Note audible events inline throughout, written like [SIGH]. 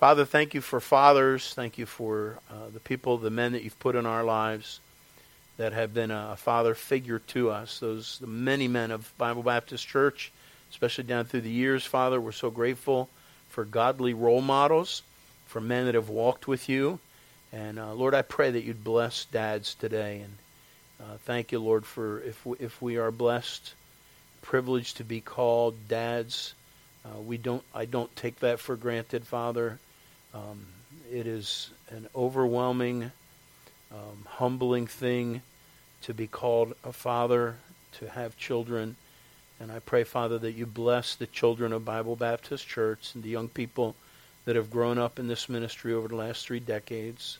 Father, thank you for fathers. Thank you for uh, the people, the men that you've put in our lives that have been a father figure to us. Those the many men of Bible Baptist Church, especially down through the years, Father, we're so grateful for godly role models, for men that have walked with you. And uh, Lord, I pray that you'd bless dads today. And uh, thank you, Lord, for if we, if we are blessed, privileged to be called dads. Uh, we don't. I don't take that for granted, Father. Um, it is an overwhelming, um, humbling thing to be called a father, to have children. And I pray, Father, that you bless the children of Bible Baptist Church and the young people that have grown up in this ministry over the last three decades.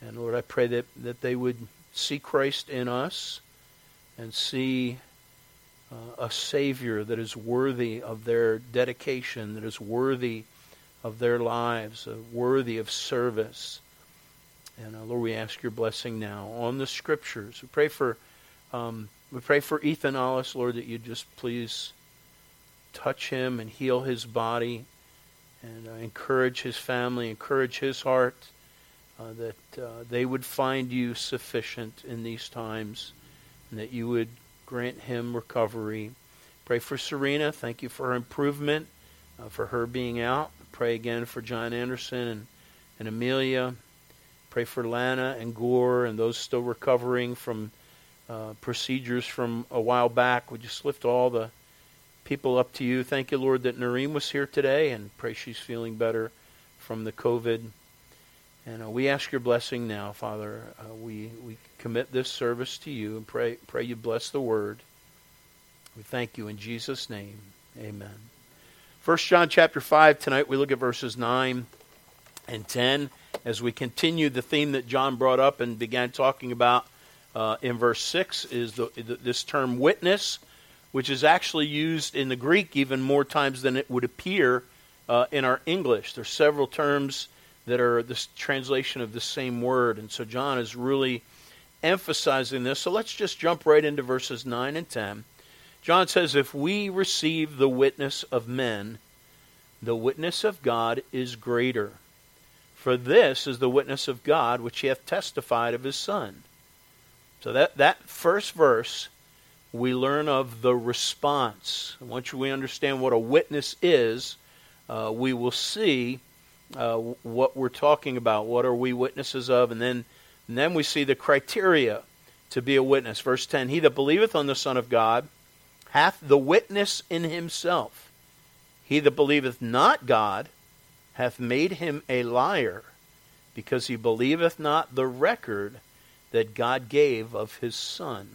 And Lord, I pray that, that they would see Christ in us and see uh, a Savior that is worthy of their dedication, that is worthy of their lives, uh, worthy of service. And uh, Lord, we ask your blessing now on the Scriptures. We pray for um, we pray for Ethan Ollis, Lord, that you just please touch him and heal his body, and uh, encourage his family, encourage his heart, uh, that uh, they would find you sufficient in these times, and that you would grant him recovery. Pray for Serena. Thank you for her improvement, uh, for her being out. Pray again for John Anderson and, and Amelia. Pray for Lana and Gore and those still recovering from uh, procedures from a while back. We just lift all the people up to you. Thank you, Lord, that Noreen was here today, and pray she's feeling better from the COVID. And uh, we ask your blessing now, Father. Uh, we we commit this service to you and pray pray you bless the word. We thank you in Jesus' name. Amen. First John chapter 5, tonight we look at verses 9 and 10 as we continue the theme that John brought up and began talking about uh, in verse 6 is the, this term witness, which is actually used in the Greek even more times than it would appear uh, in our English. There's several terms that are this translation of the same word, and so John is really emphasizing this. So let's just jump right into verses 9 and 10. John says, If we receive the witness of men, the witness of God is greater. For this is the witness of God which he hath testified of his Son. So that, that first verse, we learn of the response. Once we understand what a witness is, uh, we will see uh, what we're talking about. What are we witnesses of? And then, and then we see the criteria to be a witness. Verse 10 He that believeth on the Son of God, hath the witness in himself. He that believeth not God hath made him a liar, because he believeth not the record that God gave of his Son.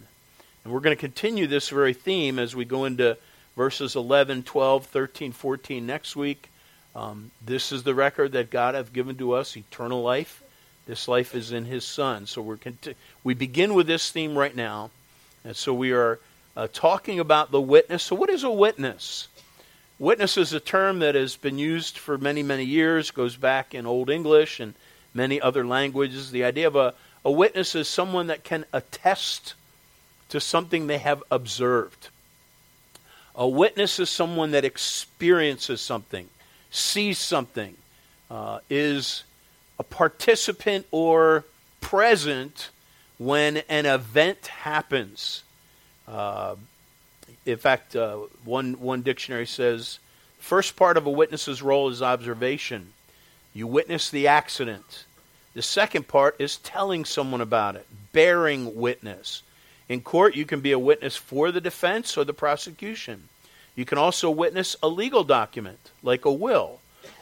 And we're going to continue this very theme as we go into verses 11, 12, 13, 14 next week. Um, this is the record that God hath given to us, eternal life. This life is in his Son. So we're conti- we begin with this theme right now. And so we are uh, talking about the witness. So, what is a witness? Witness is a term that has been used for many, many years, goes back in Old English and many other languages. The idea of a, a witness is someone that can attest to something they have observed. A witness is someone that experiences something, sees something, uh, is a participant or present when an event happens. Uh, in fact, uh, one one dictionary says first part of a witness's role is observation. You witness the accident. The second part is telling someone about it, bearing witness. In court, you can be a witness for the defense or the prosecution. You can also witness a legal document, like a will,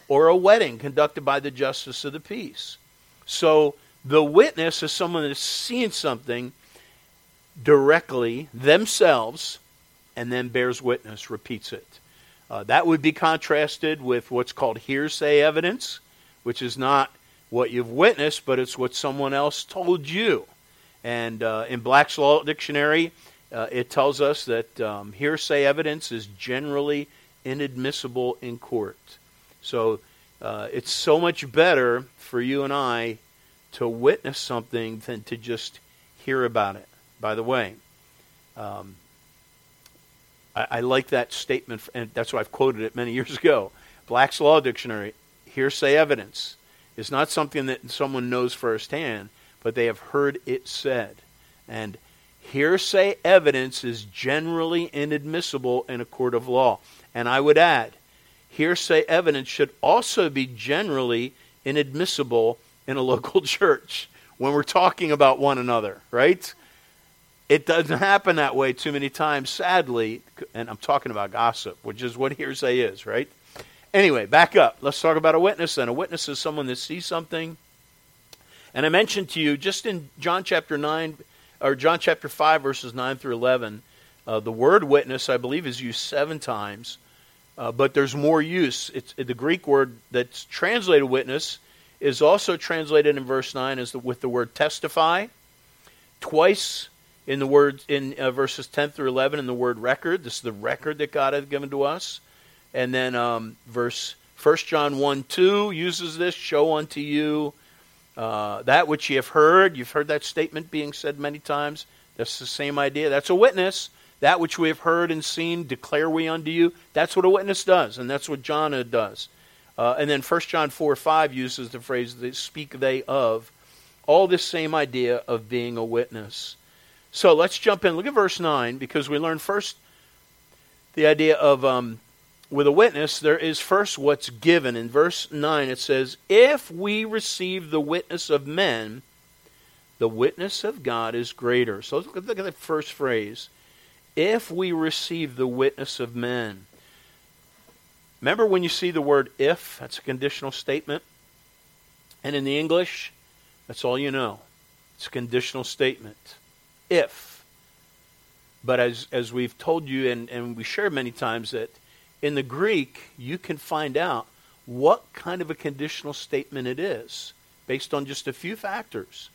or a wedding conducted by the justice of the peace. So the witness is someone that's seen something directly themselves and then bears witness, repeats it. Uh, that would be contrasted with what's called hearsay evidence, which is not what you've witnessed, but it's what someone else told you. And uh, in Black's Law Dictionary, uh, it tells us that um, hearsay evidence is generally inadmissible in court. So uh, it's so much better for you and I to witness something than to just hear about it by the way. Um, I, I, like that statement, and that's why I've quoted it many [LAUGHS] years ago. Black's Law Dictionary hearsay evidence is not something that someone knows firsthand, but they have heard it said. And hearsay evidence is generally inadmissible in a court of law. And I would add, hearsay evidence should also be generally inadmissible in a [LAUGHS] local church when we're talking about one another, right? It doesn't happen that way too many times, sadly, and I'm talking about gossip, which is what hearsay is, right? Anyway, back up. Let's talk about a witness then. A witness is someone that sees something. And I mentioned to you just in John chapter 9, or John chapter 5, verses 9 through 11, uh, the word witness, I believe, is used seven times, uh, but there's more use. It's, the Greek word that's translated witness is also translated in verse 9 as the, with the word testify. Twice in the word in uh, verses 10 through 11 in the word record. This is the record that God has given to us. And then um, verse 1 John 1 2 uses this show unto you uh, that which ye have heard. You've heard that statement being said many times. That's the same idea. That's a witness. That which we have heard and seen, declare we unto you. That's what a witness does, and that's what John does. Uh, and then 1 John 4 5 uses the phrase, speak they of. All this same idea of being a witness. So let's jump in. Look at verse 9, because we learned first the idea of um, with a witness, there is first what's given. In verse 9, it says, If we receive the witness of men, the witness of God is greater. So look at the first phrase. If we receive the witness of men. Remember when you see the word if? That's a conditional statement. And in the English, that's all you know. It's a conditional statement. If. But as, as we've told you and, and we shared many times that in the Greek, you can find out what kind of a conditional statement it is based on just a few factors.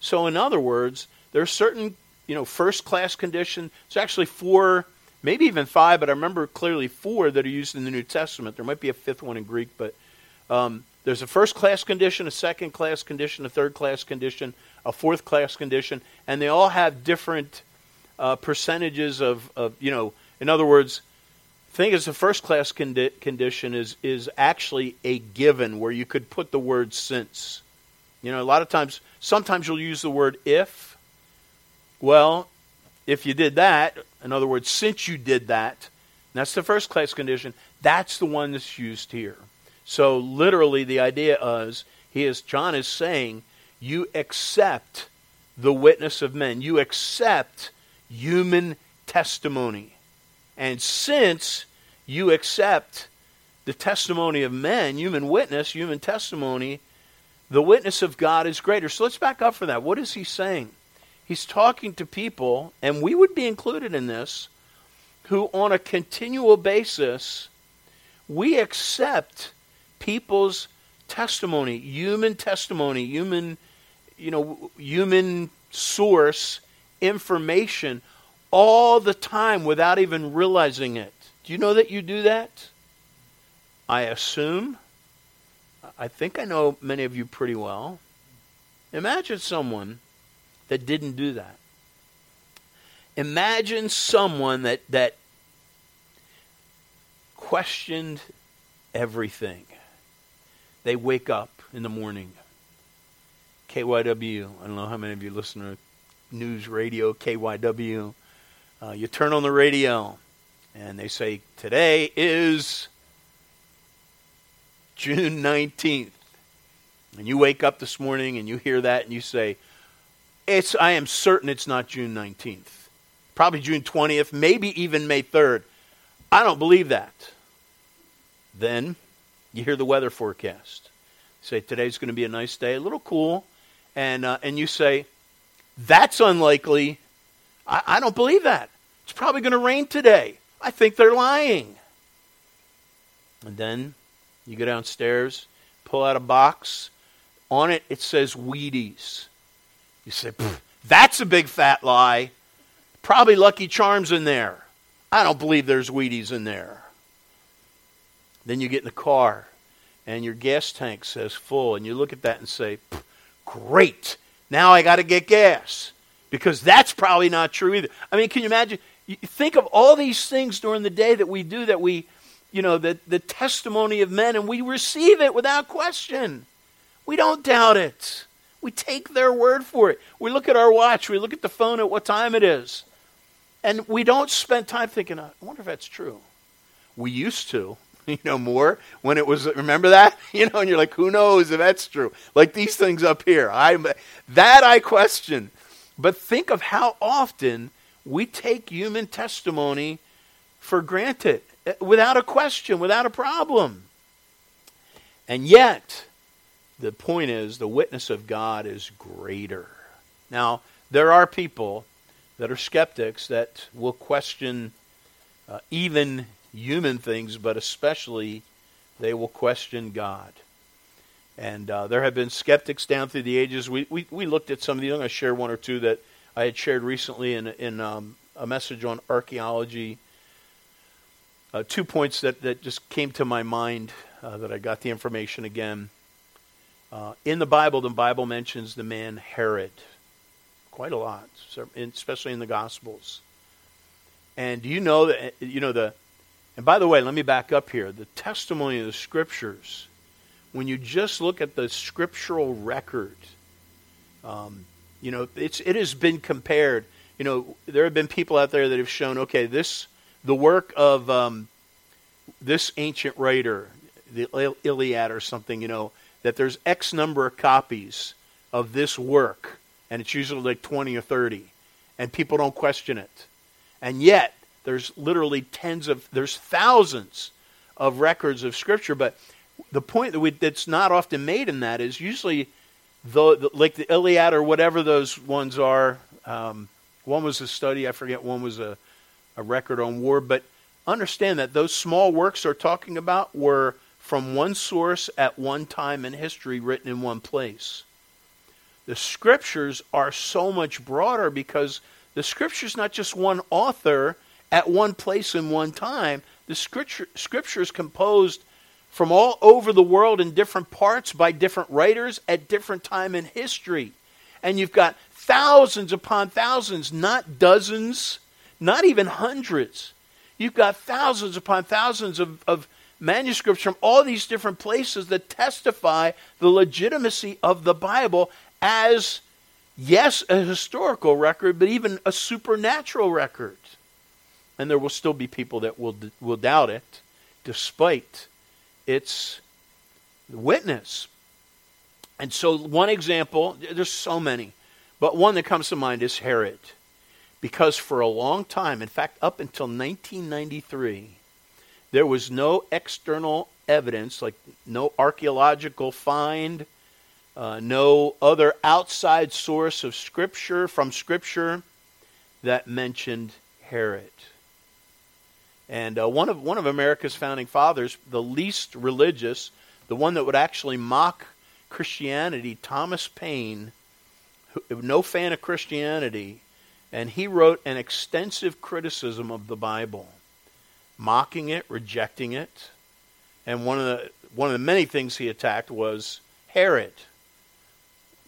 So, in other words, there are certain, you know, first class condition. It's actually four, maybe even five, but I remember clearly four that are used in the New Testament. There might be a fifth one in Greek, but um, there's a first class condition, a second class condition, a third class condition, a fourth class condition, and they all have different uh, percentages of, of, you know, in other words, think is, the first class condi- condition is is actually a given where you could put the word since. You know, a lot of times, sometimes you'll use the word if. Well, if you did that, in other words, since you did that, that's the first class condition. That's the one that's used here. So literally, the idea is he is John is saying you accept the witness of men. You accept human testimony. And since you accept the testimony of men, human witness, human testimony, the witness of God is greater. So let's back up for that. What is he saying? He's talking to people, and we would be included in this, who on a continual basis, we accept people's testimony, human testimony, human, you know, human source information all the time without even realizing it. Do you know that you do that? I assume. I think I know many of you pretty well. Imagine someone that didn't do that. Imagine someone that, that questioned everything. They wake up in the morning. KYW. I don't know how many of you listen to news radio, KYW. Uh, you turn on the radio and they say, Today is June 19th. And you wake up this morning and you hear that and you say, it's, I am certain it's not June 19th. Probably June 20th, maybe even May 3rd. I don't believe that. Then you hear the weather forecast. Say today's going to be a nice day, a little cool, and uh, and you say that's unlikely. I, I don't believe that. It's probably going to rain today. I think they're lying. And then you go downstairs, pull out a box. On it, it says Wheaties. You say, that's a big fat lie. Probably Lucky Charms in there. I don't believe there's Wheaties in there. Then you get in the car, and your gas tank says full, and you look at that and say, great. Now I got to get gas because that's probably not true either. I mean, can you imagine? Think of all these things during the day that we do that we you know, the, the testimony of men and we receive it without question. We don't doubt it. We take their word for it. We look at our watch, we look at the phone at what time it is. And we don't spend time thinking, I wonder if that's true. We used to, [LAUGHS] you know, more when it was, remember that? [LAUGHS] You know, and you're like, who knows if that's true? Like these things up here. I, that I question. But think of how often we take human testimony for granted eh, without a question, without a problem. And yet, the point is, the witness of God is greater. Now, there are people that are skeptics that will question uh, even human things, but especially they will question God. And uh, there have been skeptics down through the ages. We, we, we looked at some of these. I'm going to share one or two that I had shared recently in, in um, a message on archaeology. Uh, two points that, that just came to my mind uh, that I got the information again. Uh, in the Bible, the Bible mentions the man Herod quite a lot, especially in the Gospels. And do you know that you know the. And by the way, let me back up here. The testimony of the Scriptures, when you just look at the scriptural record, um, you know it's it has been compared. You know there have been people out there that have shown okay this the work of um, this ancient writer, the Iliad or something. You know that there's X number of copies of this work, and it's usually like 20 or 30, and people don't question it. And yet, there's literally tens of, there's thousands of records of Scripture, but the point that we, that's not often made in that is usually, the, the like the Iliad or whatever those ones are, um, one was a study, I forget, one was a, a record on war, but understand that those small works they're talking about were from one source at one time in history written in one place. The scriptures are so much broader because the scriptures not just one author at one place in one time. The scripture, scripture is composed from all over the world in different parts by different writers at different time in history. And you've got thousands upon thousands, not dozens, not even hundreds. You've got thousands upon thousands of, of manuscripts from all these different places that testify the legitimacy of the Bible as, yes, a historical record, but even a supernatural record. And there will still be people that will, will doubt it despite its witness. And so, one example, there's so many, but one that comes to mind is Herod. Because for a long time, in fact, up until 1993, there was no external evidence, like no archaeological find, uh, no other outside source of Scripture, from Scripture, that mentioned Herod. And uh, one, of, one of America's founding fathers, the least religious, the one that would actually mock Christianity, Thomas Paine, who, no fan of Christianity, and he wrote an extensive criticism of the Bible mocking it, rejecting it. And one of the one of the many things he attacked was Herod.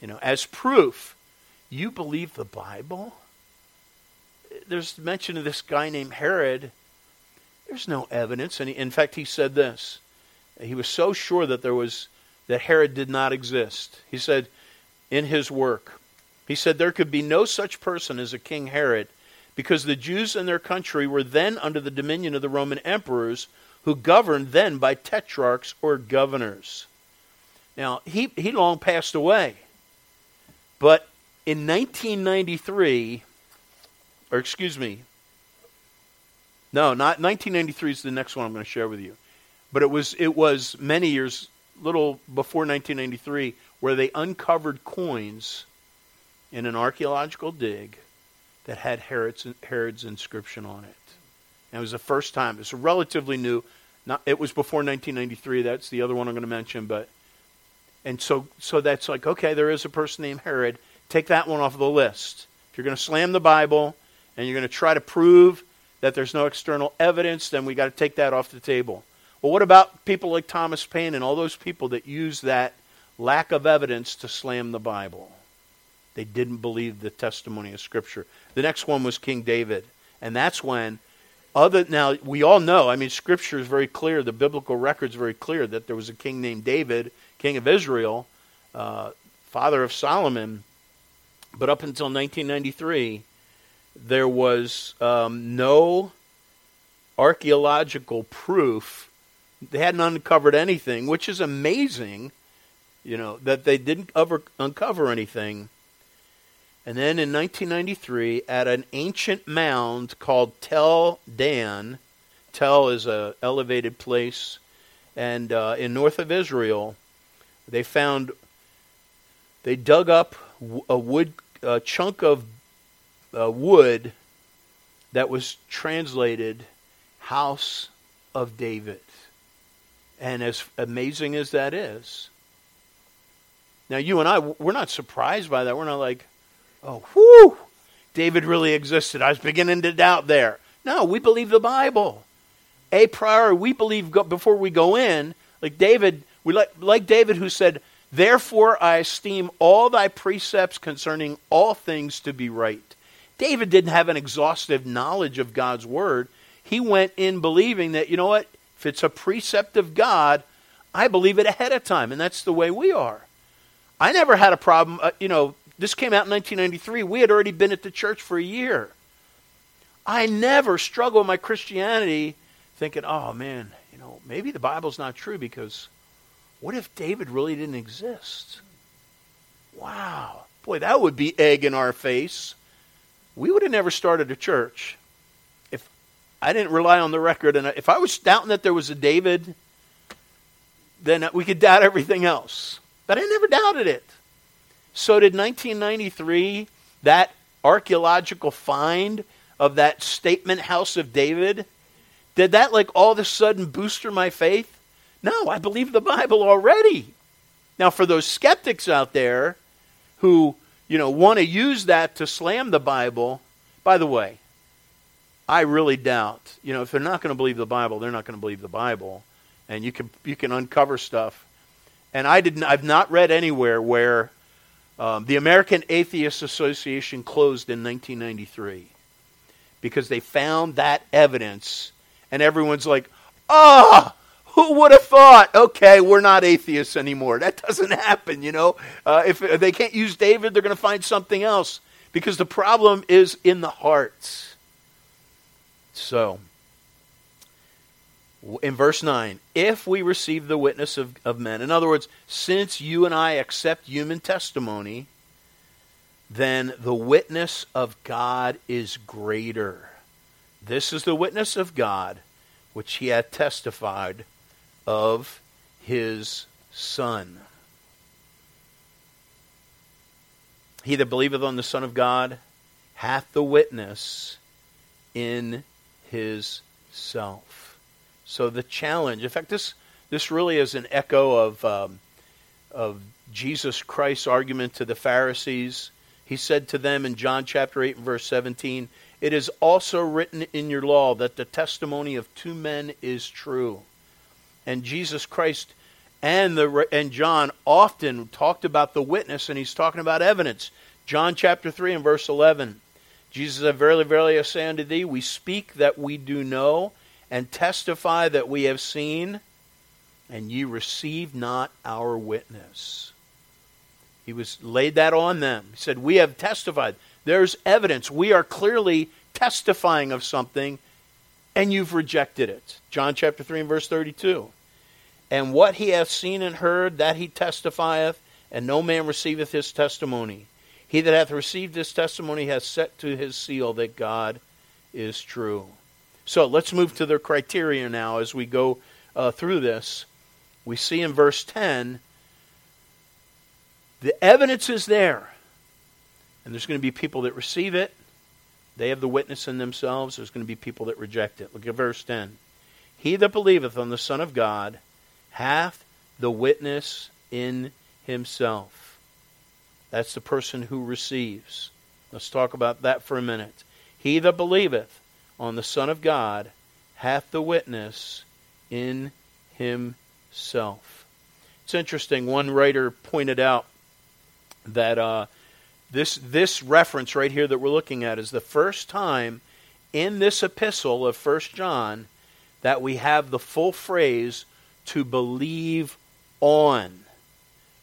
You know, as proof, you believe the Bible? There's mention of this guy named Herod. There's no evidence. And in fact, he said this. He was so sure that there was that Herod did not exist. He said in his work, he said there could be no such person as a King Herod because the Jews in their country were then under the dominion of the Roman emperors who governed then by tetrarchs or governors. Now, he, he long passed away. But in 1993, or excuse me, no, not 1993 is the next one I'm going to share with you. But it was it was many years, little before 1993, where they uncovered coins in an archaeological dig that had Herod's, Herod's inscription on it. And it was the first time. It's relatively new. Not, it was before 1993. That's the other one I'm going to mention. But and so so that's like okay, there is a person named Herod. Take that one off the list. If you're going to slam the Bible and you're going to try to prove that there's no external evidence, then we got to take that off the table. Well, what about people like Thomas Paine and all those people that use that lack of evidence to slam the Bible? They didn't believe the testimony of Scripture. The next one was King David. And that's when other now we all know i mean scripture is very clear the biblical record is very clear that there was a king named david king of israel uh, father of solomon but up until 1993 there was um, no archaeological proof. They hadn't uncovered anything which is amazing you know that they didn't ever uncover anything. And then in 1993, at an ancient mound called Tel Dan, Tel is a elevated place, and uh, in north of Israel, they found they dug up a wood a chunk of uh, wood that was translated "House of David," and as amazing as that is, now you and I we're not surprised by that. We're not like Oh, whew! David really existed. I was beginning to doubt there. No, we believe the Bible. A priori, we believe go, before we go in, like David, we like, like David who said, Therefore I esteem all thy precepts concerning all things to be right. David didn't have an exhaustive knowledge of God's word. He went in believing that, you know what, if it's a precept of God, I believe it ahead of time. And that's the way we are. I never had a problem, uh, you know, this came out in 1993. We had already been at the church for a year. I never struggle with my Christianity thinking, oh man, you know, maybe the Bible's not true because what if David really didn't exist? Wow. Boy, that would be egg in our face. We would have never started a church if I didn't rely on the record. And if I was doubting that there was a David, then we could doubt everything else. But I never doubted it. So did 1993, that archaeological find of that statement house of David, did that like all of a sudden booster my faith? No, I believe the Bible already. Now, for those skeptics out there who, you know, want to use that to slam the Bible, by the way, I really doubt, you know, if they're not going to believe the Bible, they're not going to believe the Bible. And you can you can uncover stuff. And I didn't I've not read anywhere where um, the American Atheist Association closed in 1993 because they found that evidence, and everyone's like, ah, oh, [LAUGHS] who would have thought? Okay, we're not atheists anymore. That doesn't happen, you know. Uh, if, they can't use David, they're going to find something else because the problem is in the hearts. So, in verse 9, if we receive the witness of, of men, in other words, since you and I accept human testimony, then the witness of God is greater. This is the witness of God, which he hath testified of his Son. He that believeth on the Son of God hath the witness in his self. So the challenge, in fact, this this really is an echo of um, of Jesus Christ's argument to the Pharisees. He said to them in John chapter eight and verse seventeen, "It is also written in your law that the testimony of two men is true." And Jesus Christ and the and John often talked about the witness, and he's talking about evidence. John chapter three and verse eleven. Jesus said, Verily, verily, I say unto thee, we speak that we do know, and testify that we have seen, and ye receive not our witness. He was laid that on them. He said, We have testified. There's evidence. We are clearly testifying of something, and you've rejected it. John chapter 3 and verse 32. And what he hath seen and heard, that he testifieth, and no man receiveth his testimony. He that hath received this testimony hath set to his seal that God is true. So let's move to their criteria now as we go uh, through this. We see in verse 10 the evidence is there. And there's going to be people that receive it. They have the witness in themselves. There's going to be people that reject it. Look at verse 10. He that believeth on the Son of God hath the witness in himself. That's the person who receives. Let's talk about that for a minute. He that believeth on the Son of God hath the witness in himself. It's interesting. One writer pointed out that uh, this this reference right here that we're looking at is the first time in this epistle of First John that we have the full phrase to believe on,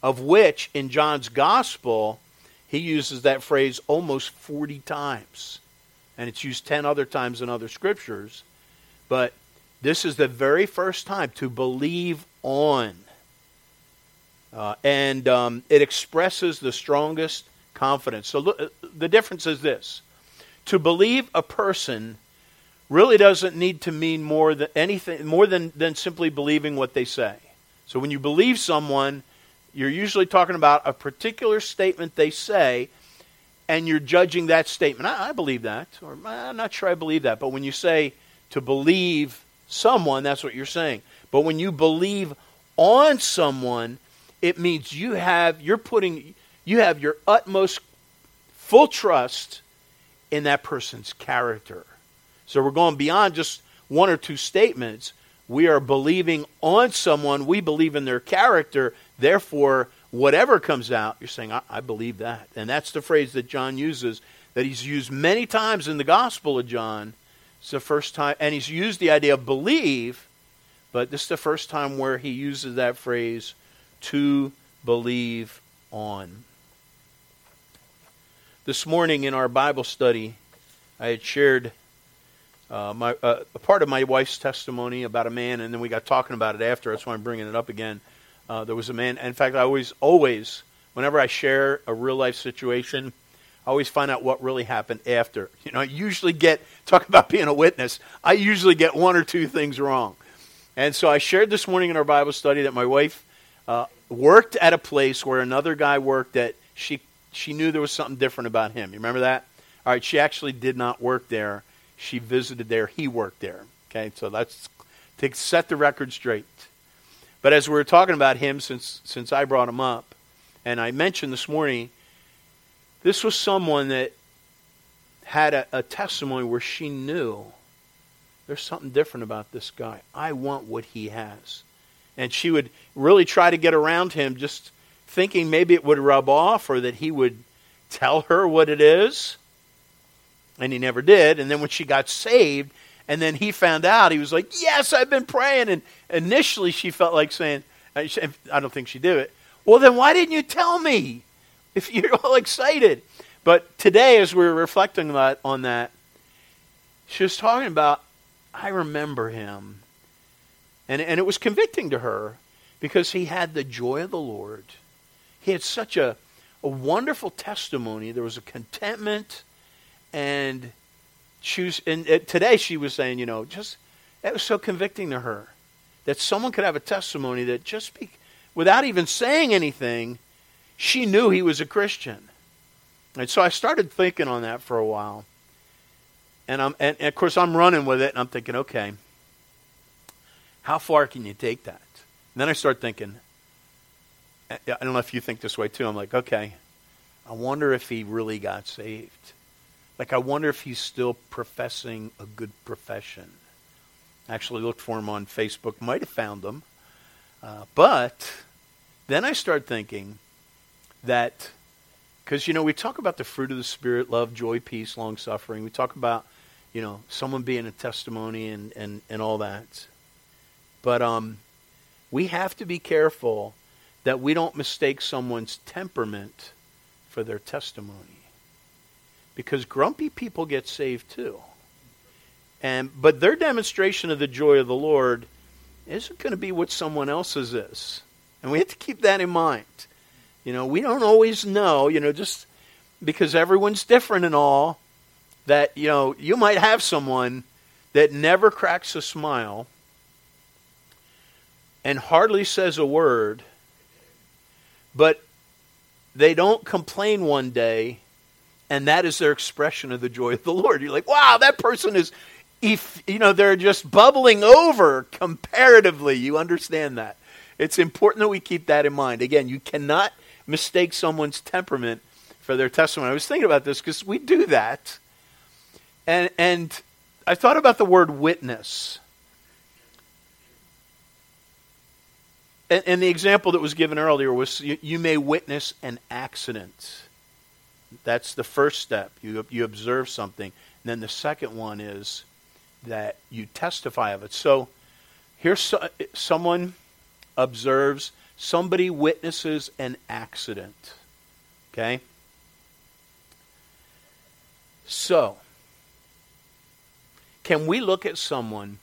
of which in John's gospel he uses that phrase almost 40 times. And it's used 10 other times in other scriptures. But this is the very first time to believe on. Uh, and um, it expresses the strongest confidence. So look, the difference is this to believe a person really doesn't need to mean more than anything more than, than simply believing what they say. So when you believe someone, you're usually talking about a particular statement they say, and you're judging that statement. I, I believe that, or I'm not sure I believe that. But when you say to believe someone, that's what you're saying. But when you believe on someone, it means you have you're putting you have your utmost full trust in that person's character. So we're going beyond just one or two statements. We are believing on someone. We believe in their character. Therefore, whatever comes out, you're saying, I, I believe that. And that's the phrase that John uses, that he's used many times in the Gospel of John. It's the first time, and he's used the idea of believe, but this is the first time where he uses that phrase to believe on. This morning in our Bible study, I had shared uh, my, uh, a part of my wife's testimony about a man, and then we got talking about it after. That's why I'm bringing it up again. Uh, there was a man. In fact, I always, always, whenever I share a real life situation, I always find out what really happened after. You know, I usually get talk about being a witness. I usually get one or two things wrong, and so I shared this morning in our Bible study that my wife uh, worked at a place where another guy worked that she she knew there was something different about him. You remember that? All right, she actually did not work there she visited there. He worked there. Okay, so that's to set the record straight. But as we were talking about him, since since I brought him up, and I mentioned this morning, this was someone that had a, a testimony where she knew there's something different about this guy. I want what he has. And she would really try to get around him, just thinking maybe it would rub off or that he would tell her what it is. And he never did. And then when she got saved, and then he found out, he was like, Yes, I've been praying. And initially she felt like saying, I don't think she did it. Well, then why didn't you tell me [LAUGHS] if you're all excited? But today, as we were reflecting on that, she was talking about, I remember him. And, and it was convicting to her because he had the joy of the Lord. He had such a, a wonderful testimony. There was a contentment and she was, and uh, today she was saying, you know, just that was so convicting to her that someone could have a testimony that just be, without even saying anything, she knew he was a Christian. And so I started thinking on that for a while. And, I'm, and, and of course, I'm running with it, and I'm thinking, okay, how far can you take that? And then I start thinking, I don't know if you think this way too. I'm like, okay, I wonder if he really got saved. Like, I wonder if he's still professing a good profession. Actually, looked for him on Facebook, might have found him. Uh, but then I start thinking that, because, you know, we talk about the fruit of the Spirit love, joy, peace, long suffering. We talk about, you know, someone being a testimony and, and, and all that. But um, we have to be careful that we don't mistake someone's temperament for their testimony because grumpy people get saved too. And but their demonstration of the joy of the Lord isn't going to be what someone else's is. And we have to keep that in mind. You know, we don't always know, you know, just because everyone's different and all, that, you know, you might have someone that never cracks a smile and hardly says a word, but they don't complain one day and that is their expression of the joy of the Lord. You're like, wow, that person is, if, you know, they're just bubbling over comparatively. You understand that. It's important that we keep that in mind. Again, you cannot mistake someone's temperament for their testimony. I was thinking about this because we do that. And, and I thought about the word witness. And, and the example that was given earlier was you, you may witness an accident. That's the first step. You, you observe something. And then the second one is that you testify of it. So here's so, someone observes, somebody witnesses an accident. Okay? So, can we look at someone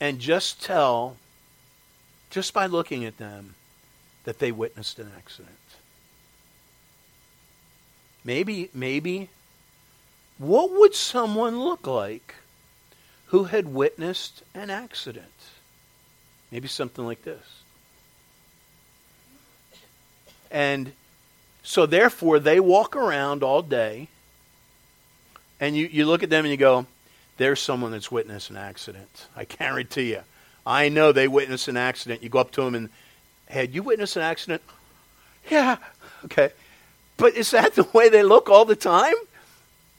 and just tell, just by looking at them, that they witnessed an accident? Maybe, maybe, what would someone look like who had witnessed an accident? Maybe something like this. And so, therefore, they walk around all day, and you, you look at them and you go, there's someone that's witnessed an accident. I guarantee you. I know they witnessed an accident. You go up to them and, had you witnessed an accident? Yeah. Okay. But is that the way they look all the time?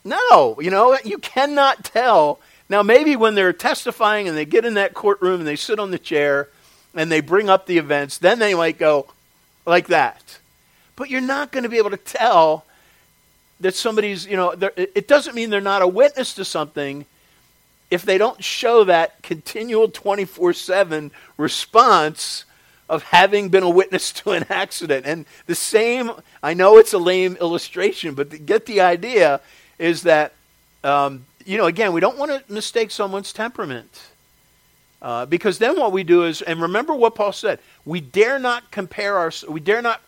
No. You know, you cannot tell. Now, maybe when they're testifying and they get in that courtroom and they sit on the chair and they bring up the events, then they might go like that. But you're not going to be able to tell that somebody's, you know, it doesn't mean they're not a witness to something if they don't show that continual 24 7 response of having been a witness [LAUGHS] to an accident. And the same, I know it's a lame illustration, but get the idea is that, um, you know, again, we don't want to mistake someone's temperament. Uh, because then what we do is, and remember what Paul said, we dare not compare our, we dare not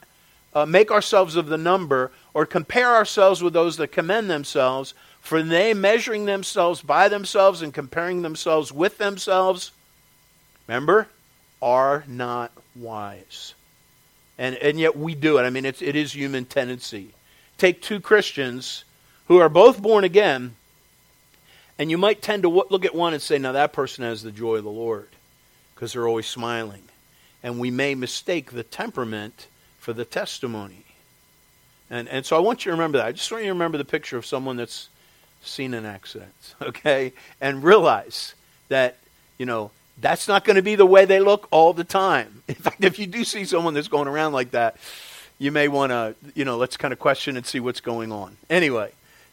uh, make ourselves of the number or compare ourselves with those that commend themselves, for they measuring themselves by themselves and comparing themselves with themselves, remember, are not wise. And, and yet we do it. I mean, it's, it is human tendency. Take two Christians who are both born again, and you might tend to look at one and say, now that person has the joy of the Lord because they're always smiling. And we may mistake the temperament for the testimony. And, and so I want you to remember that. I just want you to remember the picture of someone that's seen an accident, [LAUGHS] okay? And realize that, you know, that's not going to be the way they look all the time. [LAUGHS] In fact, if you do see someone that's going around like that, you may want to, you know, let's kind of question and see what's going on. Anyway,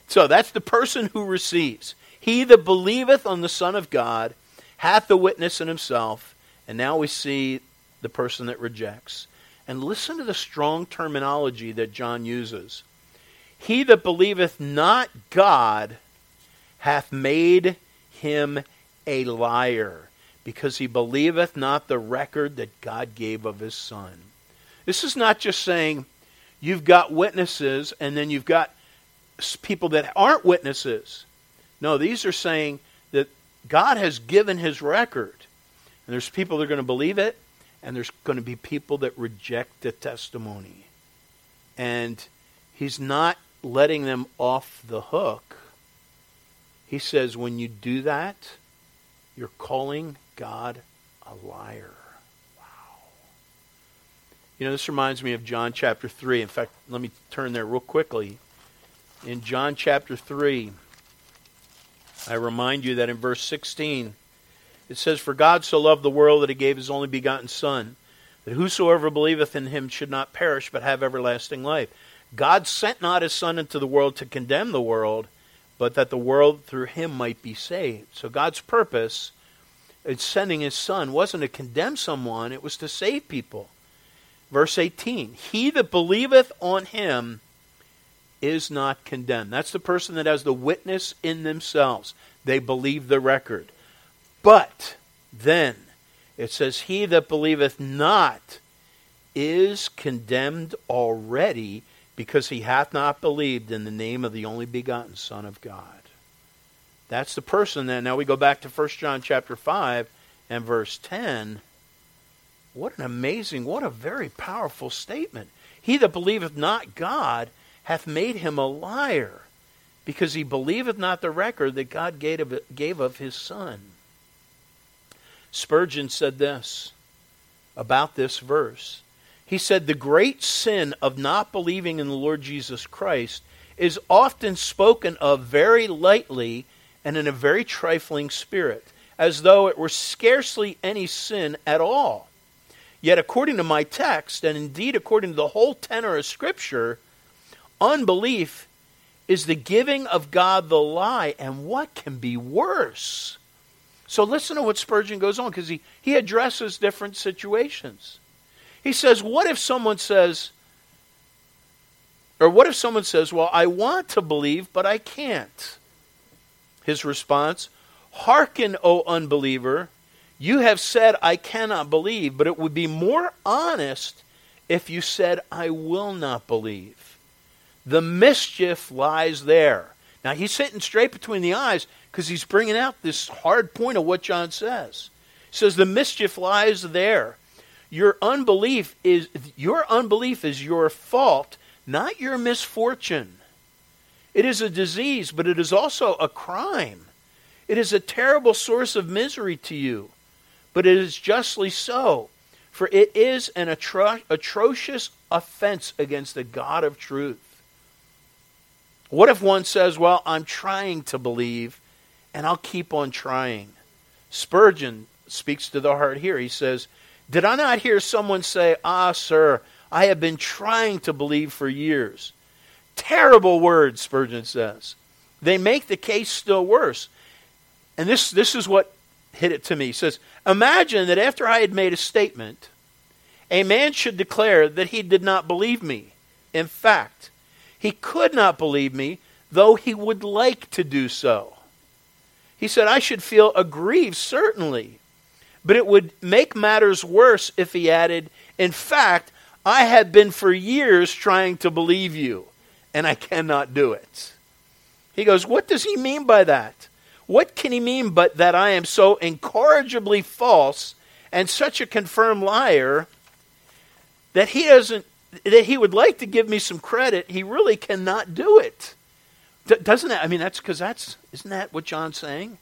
so that's the person who receives. He that believeth on the Son of God hath the witness in himself. And now we see the person that rejects. And listen to the strong terminology that John uses. He that believeth not God hath made him a liar, because he believeth not the record that God gave of his Son. This is not just saying you've got witnesses and then you've got people that aren't witnesses. No, these are saying that God has given his record. And there's people that are going to believe it, and there's going to be people that reject the testimony. And he's not letting them off the hook. He says, when you do that, you're calling God a liar. Wow. You know, this reminds me of John chapter 3. In fact, let me turn there real quickly. In John chapter 3, I remind you that in verse 16, it says, For God so loved the world that he gave his only begotten Son, that whosoever believeth in him should not perish, but have everlasting life. God sent not his Son into the world to condemn the world, but that the world through him might be saved. So God's purpose in sending his Son wasn't to condemn someone, it was to save people. Verse 18 He that believeth on him is not condemned. That's the person that has the witness in themselves. They believe the record. But then it says, He that believeth not is condemned already because he hath not believed in the name of the only begotten Son of God. That's the person then. Now we go back to 1 John chapter 5 and verse 10. What an amazing, what a very powerful statement. He that believeth not God hath made him a liar, because he believeth not the record that God gave of, gave of his Son. Spurgeon said this about this verse. He said, The great sin of not believing in the Lord Jesus Christ is often spoken of very lightly and in a very trifling spirit, as though it were scarcely any sin at all. Yet, according to my text, and indeed according to the whole tenor of Scripture, Unbelief is the giving of God the lie, and what can be worse? So listen to what Spurgeon goes on because he, he addresses different situations. He says, What if someone says, or what if someone says, Well, I want to believe, but I can't? His response, Hearken, O unbeliever, you have said, I cannot believe, but it would be more honest if you said, I will not believe. The mischief lies there. Now, he's sitting straight between the eyes because he's bringing out this hard point of what John says. He says, The mischief lies there. Your unbelief is your unbelief is your fault, not your misfortune. It is a disease, but it is also a crime. It is a terrible source of misery to you but it is justly so. For it is an atro- atrocious offense against the God of truth. What if one says, Well, I'm trying to believe, and I'll keep on trying? Spurgeon speaks to the heart here. He says, Did I not hear someone say, Ah, sir, I have been trying to believe for years? Terrible words, Spurgeon says. They make the case still worse. And this, this is what hit it to me. He says, Imagine that after I had made a statement, a man should declare that he did not believe me. In fact, he could not believe me, though he would like to do so. He said, I should feel aggrieved, certainly, but it would make matters worse if he added, In fact, I have been for years trying to believe you, and I cannot do it. He goes, What does he mean by that? What can he mean but that I am so incorrigibly false and such a confirmed liar that he doesn't that he would like to give me some credit, he really cannot do it. D- doesn't that? I mean, that's because that's isn't that what John's saying?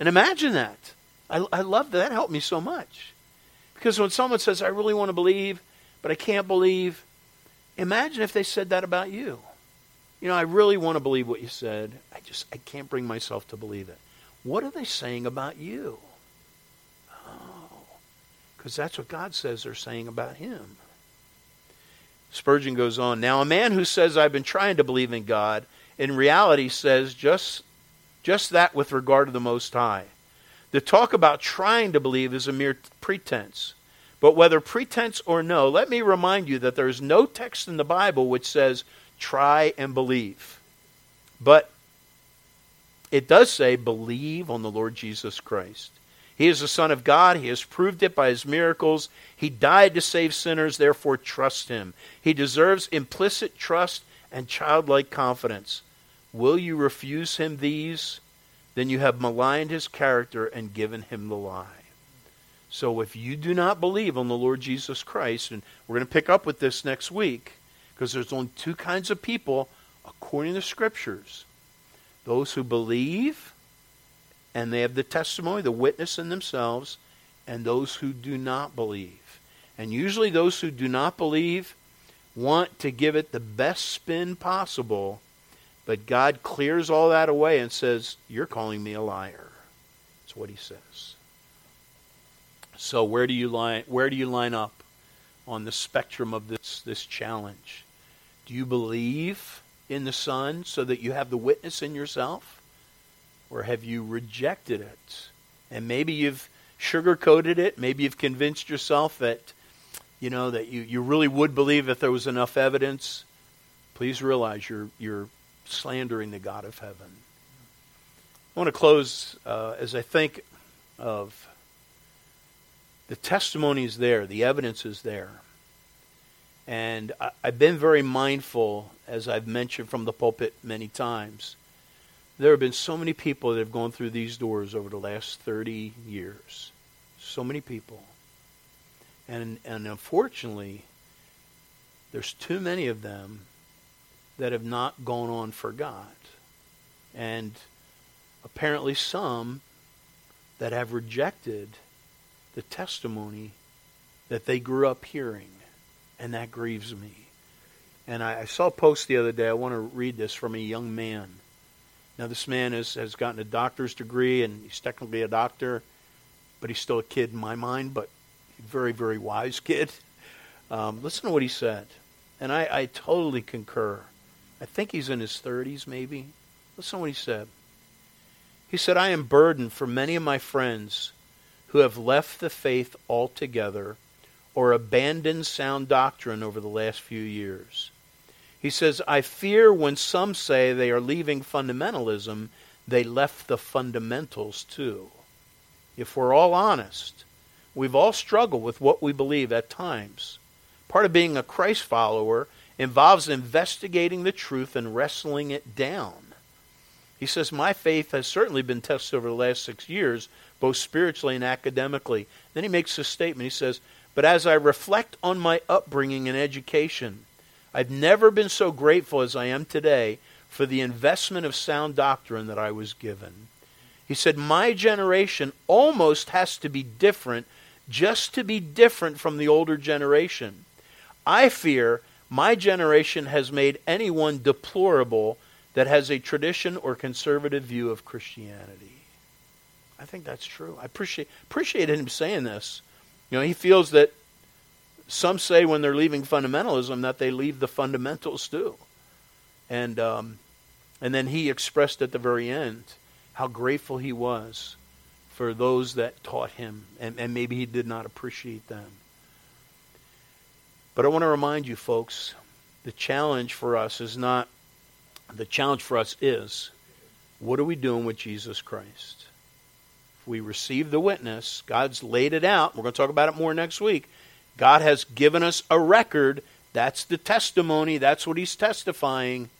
And imagine that. I, I love that. That helped me so much. Because when someone says, "I really want to believe, but I can't believe," imagine if they said that about you. You know, I really want to believe what you said. I just I can't bring myself to believe it. What are they saying about you? Oh, because that's what God says they're saying about him. Spurgeon goes on. Now, a man who says I've been trying to believe in God, in reality says just just that with regard to the Most High. The talk about trying to believe is a mere pretense. But whether pretense or no, let me remind you that there is no text in the Bible which says try and believe. But it does say, believe on the Lord Jesus Christ. He is the Son of God. He has proved it by his miracles. He died to save sinners, therefore trust him. He deserves implicit trust and childlike confidence. Will you refuse him these? Then you have maligned his character and given him the lie. So if you do not believe on the Lord Jesus Christ, and we're going to pick up with this next week, because there's only two kinds of people, according to scriptures those who believe and they have the testimony, the witness in themselves, and those who do not believe. And usually, those who do not believe want to give it the best spin possible, but God clears all that away and says, You're calling me a liar. That's what he says. So where do you line where do you line up on the spectrum of this this challenge? Do you believe in the Son so that you have the witness in yourself? Or have you rejected it? And maybe you've sugarcoated it. Maybe you've convinced yourself that, you know, that you, you really would believe if there was enough evidence. Please realize you're, you're slandering the God of heaven. I want to close uh, as I think of the testimonies there, the evidence is there. And I, have been very mindful, as I've mentioned from the pulpit many times. There have been so many people that have gone through these doors over the last 30 years. So many people. And, and unfortunately, there's too many of them that have not gone on for God. And apparently, some that have rejected the testimony that they grew up hearing and that grieves me. And I, I, saw a post the other day. I want to read this from a young man. Now, this man has, has gotten a doctor's degree, and he's technically a doctor, but he's still a kid in my mind, but very, very wise [LAUGHS] kid. Um, listen to what he said. And I, I totally concur I think he's in his 30s, maybe. Listen to what he said. He said, I am burdened for many of my friends who have left the faith altogether or abandoned sound doctrine over the last few years. He says, I fear when some say they are leaving fundamentalism, they left the fundamentals too. If we're all honest, we've all struggled with what we believe at times. Part of being a Christ follower involves investigating the truth and wrestling it down. He says, My faith has certainly been tested over the last six years, both spiritually and academically. Then he makes this statement. He says, But as I reflect on my upbringing and education, I've never been so grateful as I am today for the investment of sound doctrine that I was given. He said, My generation almost has to be different just to be different from the older generation. I fear my generation has made anyone deplorable that has a tradition or conservative view of Christianity. I think that's true. I appreciate appreciate him saying this. You know, he feels that some say when they're leaving fundamentalism that they leave the fundamentals too, and um, and then he expressed at the very end how grateful he was for those that taught him, and, and maybe he did not appreciate them. But I want to remind you, folks, the challenge for us is not, the challenge for us is, what are we doing with Jesus Christ? If we receive the witness, God's laid it out. We're going to talk about it more next week. God has given us a record. That's the testimony. That's what He's testifying.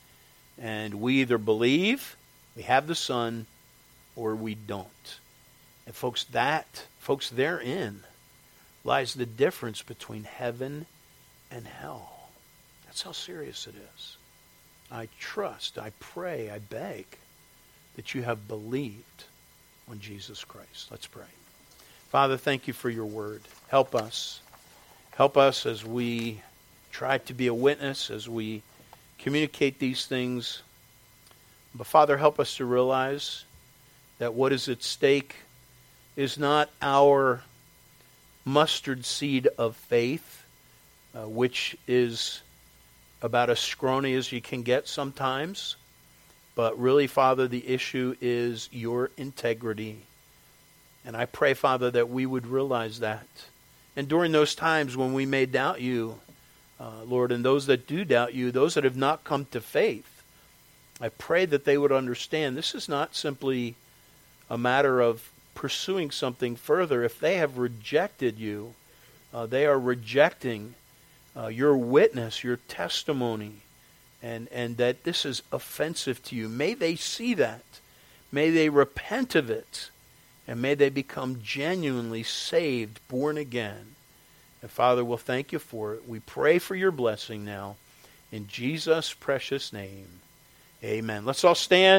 And we either believe, we have the Son, or we don't. And folks, that, folks, therein lies the difference between heaven and hell. That's how serious it is. I trust, I pray, I beg that you have believed on Jesus Christ. Let's pray. Father, thank you for your word. Help us. Help us as we try to be a witness, as we communicate these things. But Father, help us to realize that what is at stake is not our mustard seed of faith, uh, which is about as scrawny as you can get sometimes. But really, Father, the issue is your integrity. And I pray, Father, that we would realize that. And during those times when we may doubt you, uh, Lord, and those that do doubt you, those that have not come to faith, I pray that they would understand this is not simply a matter of pursuing something further, if they have rejected you, uh, they are rejecting uh, your witness, your testimony, and, and that this is offensive to you. May they see that. May they repent of it. And may they become genuinely saved, born again. And Father, we'll thank you for it. We pray for your blessing now. In Jesus' precious name, amen. Let's all stand.